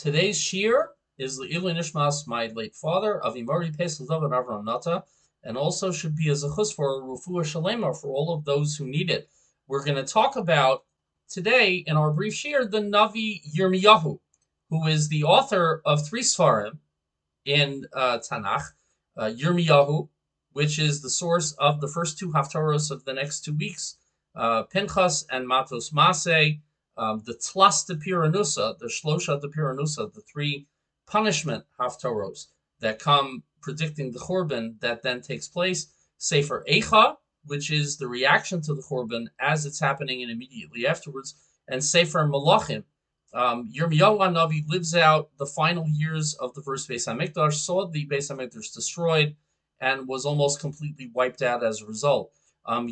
Today's shiur is the Ilu Nishmas, my late father, Avimori Pesach and Avram Nata, and also should be a chus for Rufua Shalema for all of those who need it. We're going to talk about today in our brief shiur the Navi Yirmiyahu, who is the author of three Svarim in uh, Tanakh, uh, Yirmiyahu, which is the source of the first two haftaros of the next two weeks, uh, Pinchas and Matos Maseh, um, the Tlas de Piranusa, the Shlosha de Piranusa, the three punishment haftaros that come predicting the Churban that then takes place. Sefer Eicha, which is the reaction to the Churban as it's happening and immediately afterwards, and Sefer Malachim. Um, Yirmiyahu Navi lives out the final years of the first Beis Hamikdash, saw the Beis Hamikdash destroyed, and was almost completely wiped out as a result. Um,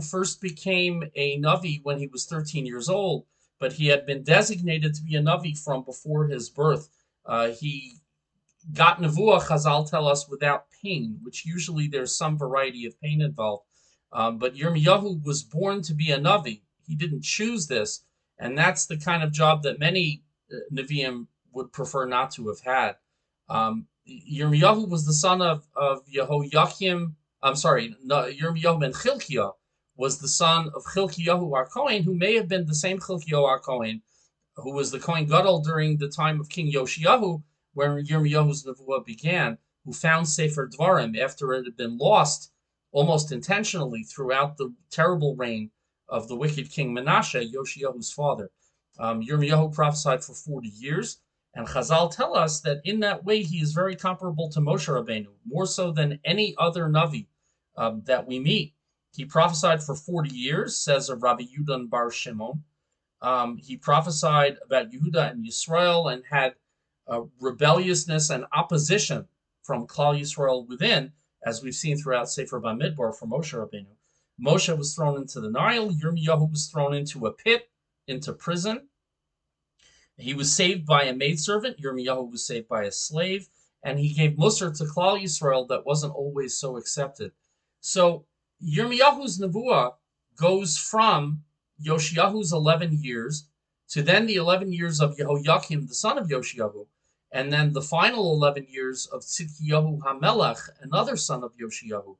first became a Navi when he was 13 years old, but he had been designated to be a Navi from before his birth. Uh, he got Nevuah, Chazal tell us, without pain, which usually there's some variety of pain involved. Um, but Yirmiyahu was born to be a Navi. He didn't choose this, and that's the kind of job that many uh, Nevi'im would prefer not to have had. Um, Yirmiyahu was the son of, of Yehoiakim, I'm sorry, Yirmiyahu ben Chilkiah, was the son of Chilkiyahu our Kohen, who may have been the same Chilkiyahu our Kohen, who was the Kohen Gadol during the time of King Yoshiyahu, where Yirmiyahu's Nevuah began, who found Sefer Dvarim after it had been lost almost intentionally throughout the terrible reign of the wicked king Menashe, Yoshiyahu's father. Um, Yirmiyahu prophesied for 40 years, and Chazal tell us that in that way he is very comparable to Moshe Rabbeinu, more so than any other Navi um, that we meet. He prophesied for 40 years, says Rabbi Yudan Bar Shimon. Um, he prophesied about Yehuda and Yisrael and had uh, rebelliousness and opposition from Klal Yisrael within, as we've seen throughout Sefer Bamidbar from Moshe Rabbeinu. Moshe was thrown into the Nile. Yirmiyahu was thrown into a pit, into prison. He was saved by a maidservant. Yirmiyahu was saved by a slave. And he gave Musar to Klal Yisrael that wasn't always so accepted. So Yirmiyahu's Nevuah goes from Yoshiyahu's 11 years to then the 11 years of Yehoiakim, the son of Yoshiyahu, and then the final 11 years of Tzidkiyahu Hamelech, another son of Yoshiyahu,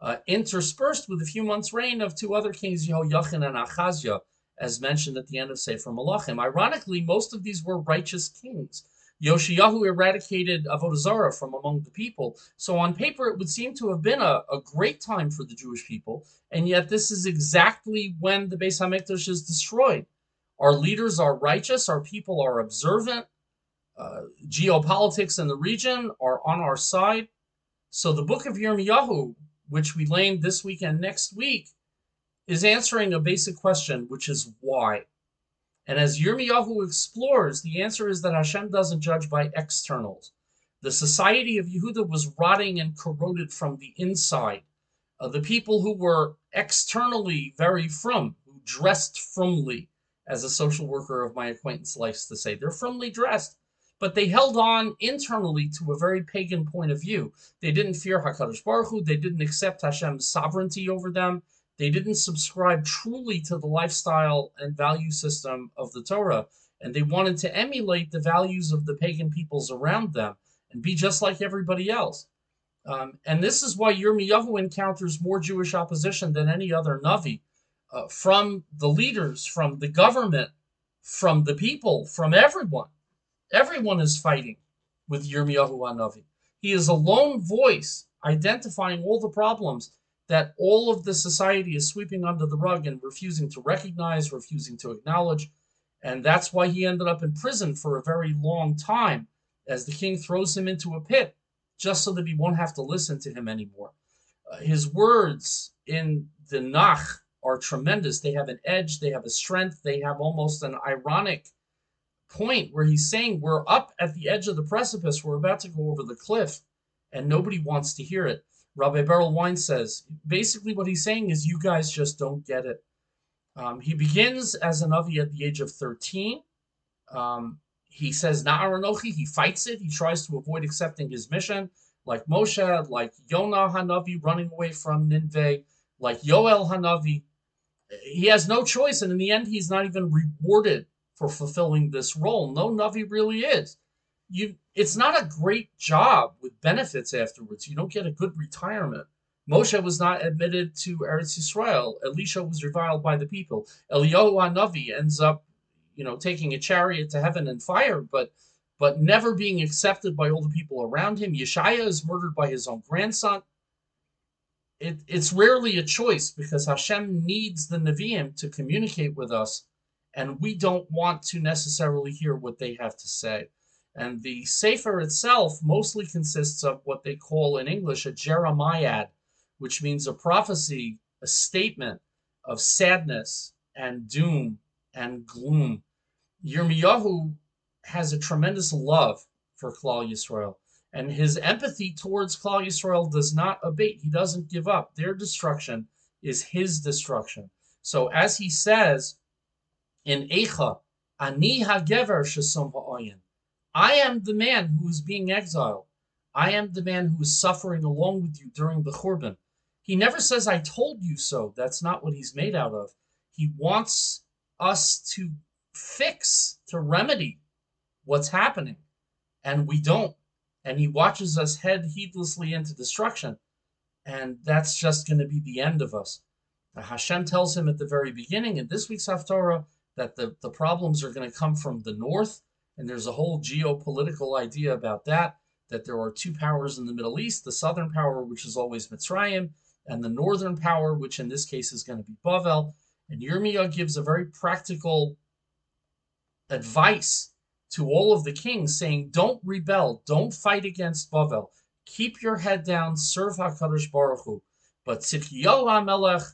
uh, interspersed with a few months' reign of two other kings, Yehoiachin and Achaziah, as mentioned at the end of Sefer Malachim. Ironically, most of these were righteous kings. Yoshiyahu eradicated Avodah from among the people. So on paper, it would seem to have been a, a great time for the Jewish people, and yet this is exactly when the Beis Hamikdash is destroyed. Our leaders are righteous, our people are observant, uh, geopolitics in the region are on our side. So the book of Yirmiyahu, which we named this week and next week, is answering a basic question, which is why. And as Yirmiyahu explores, the answer is that Hashem doesn't judge by externals. The society of Yehuda was rotting and corroded from the inside. Uh, the people who were externally very frum, who dressed frumly, as a social worker of my acquaintance likes to say, they're frumly dressed, but they held on internally to a very pagan point of view. They didn't fear Hakadosh Baruch Hu. They didn't accept Hashem's sovereignty over them. They didn't subscribe truly to the lifestyle and value system of the Torah, and they wanted to emulate the values of the pagan peoples around them and be just like everybody else. Um, and this is why Yirmiyahu encounters more Jewish opposition than any other Navi uh, from the leaders, from the government, from the people, from everyone. Everyone is fighting with Yirmiyahu Navi. He is a lone voice identifying all the problems that all of the society is sweeping under the rug and refusing to recognize, refusing to acknowledge. And that's why he ended up in prison for a very long time as the king throws him into a pit just so that he won't have to listen to him anymore. Uh, his words in the Nach are tremendous. They have an edge, they have a strength, they have almost an ironic point where he's saying, We're up at the edge of the precipice, we're about to go over the cliff, and nobody wants to hear it. Rabbi Berel Wein says basically what he's saying is you guys just don't get it. Um, he begins as a Navi at the age of 13. Um, he says Na'aranochi, he fights it. He tries to avoid accepting his mission, like Moshe, like Yonah Hanavi running away from Nineveh, like Yoel Hanavi. He has no choice, and in the end, he's not even rewarded for fulfilling this role. No Navi really is. You, it's not a great job with benefits afterwards. You don't get a good retirement. Moshe was not admitted to Eretz Yisrael. Elisha was reviled by the people. Eliyahu Navi ends up, you know, taking a chariot to heaven and fire, but but never being accepted by all the people around him. Yeshaya is murdered by his own grandson. It, it's rarely a choice because Hashem needs the Nevi'im to communicate with us, and we don't want to necessarily hear what they have to say. And the Sefer itself mostly consists of what they call in English a Jeremiad, which means a prophecy, a statement of sadness and doom and gloom. Yirmiyahu has a tremendous love for Klal Yisrael, and his empathy towards Klal Yisrael does not abate. He doesn't give up. Their destruction is his destruction. So as he says in Eicha, Ani hagever shesum ha'ayin. I am the man who is being exiled. I am the man who is suffering along with you during the Churban. He never says, I told you so. That's not what he's made out of. He wants us to fix, to remedy what's happening. And we don't. And he watches us head heedlessly into destruction. And that's just going to be the end of us. Hashem tells him at the very beginning in this week's Haftarah that the, the problems are going to come from the north. And there's a whole geopolitical idea about that, that there are two powers in the Middle East the southern power, which is always Mitzrayim, and the northern power, which in this case is going to be Bavel. And Yirmiyah gives a very practical advice to all of the kings, saying, Don't rebel, don't fight against Bavel. Keep your head down, serve HaKadosh Baruch Hu. But Tzidkiyahu HaMelech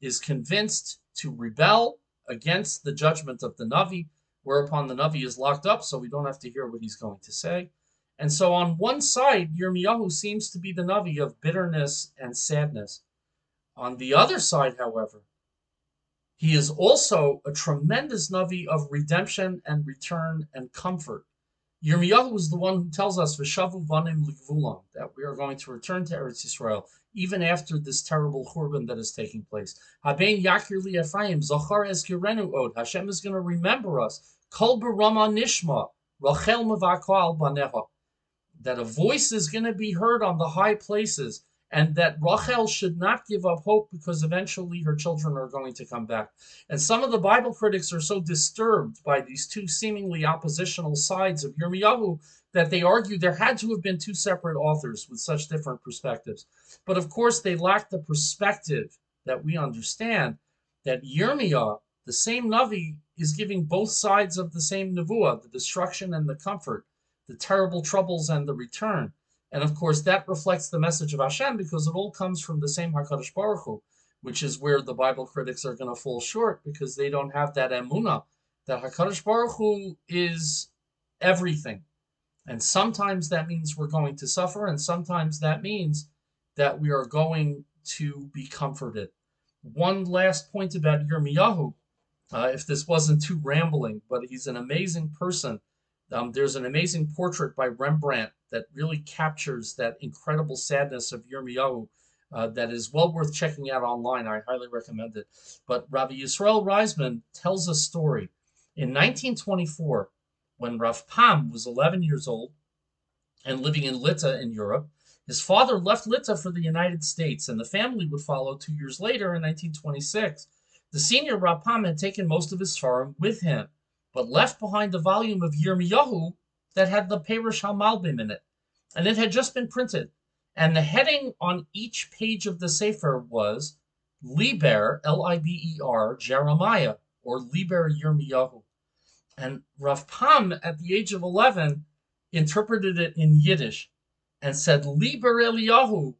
is convinced to rebel against the judgment of the Navi, whereupon the Navi is locked up, so we don't have to hear what he's going to say. And so on one side, Yirmiyahu seems to be the Navi of bitterness and sadness. On the other side, however, he is also a tremendous Navi of redemption and return and comfort. Yirmiyahu is the one who tells us, V'shavu vanim ligvulam, that we are going to return to Eretz Yisrael, even after this terrible churban that is taking place. Habein yakir li Ephraim, zachar eskirenu od. Hashem is going to remember us. Kol barama nishma, rachel mavakal baneha. That a voice is going to be heard on the high places and that Rachel should not give up hope because eventually her children are going to come back. And some of the Bible critics are so disturbed by these two seemingly oppositional sides of Yirmiyahu that they argue there had to have been two separate authors with such different perspectives. But of course, they lack the perspective that we understand that Yirmiyah, the same Navi, is giving both sides of the same Nevuah, the destruction and the comfort, the terrible troubles and the return. And of course, that reflects the message of Hashem because it all comes from the same Hakadosh Baruch Hu, which is where the Bible critics are going to fall short because they don't have that emuna that Hakadosh Baruch Hu is everything, and sometimes that means we're going to suffer, and sometimes that means that we are going to be comforted. One last point about Yirmiyahu, uh, if this wasn't too rambling, but he's an amazing person um, there's an amazing portrait by Rembrandt that really captures that incredible sadness of Yirmiyahu uh, that is well worth checking out online. I highly recommend it. But Rabbi Yisrael Reisman tells a story. In 1924, when Rav Pam was 11 years old and living in Lita in Europe, his father left Lita for the United States, and the family would follow two years later in 1926. The senior Rav Pam had taken most of his farm with him but left behind the volume of Yirmiyahu that had the Perush HaMalbim in it. And it had just been printed. And the heading on each page of the Sefer was Liber, L I B E R, Jeremiah, or Liber Yirmiyahu. And Rav Pam, at the age of 11, interpreted it in Yiddish and said, Liber Eliyahu,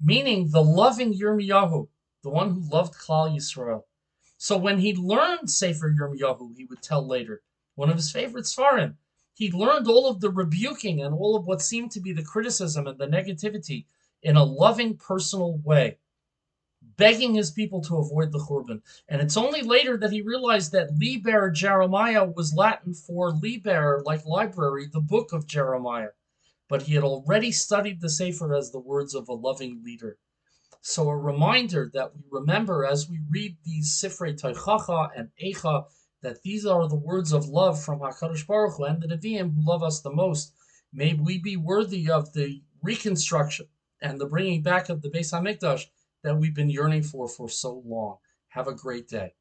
meaning the loving Yirmiyahu, the one who loved Klal Yisrael. So when he learned Sefer Yirmiyahu, he would tell later, one of his favorite Svarim, he learned all of the rebuking and all of what seemed to be the criticism and the negativity in a loving, personal way, begging his people to avoid the Churban. And it's only later that he realized that Liber Jeremiah was Latin for Liber, like library, the book of Jeremiah. But he had already studied the Sefer as the words of a loving leader. So a reminder that we remember as we read these Sifrei Teichacha and Eicha that these are the words of love from Hakadosh Baruch Hu and the Nevi'im who love us the most. May we be worthy of the reconstruction and the bringing back of the Beis Hamikdash that we've been yearning for for so long. Have a great day.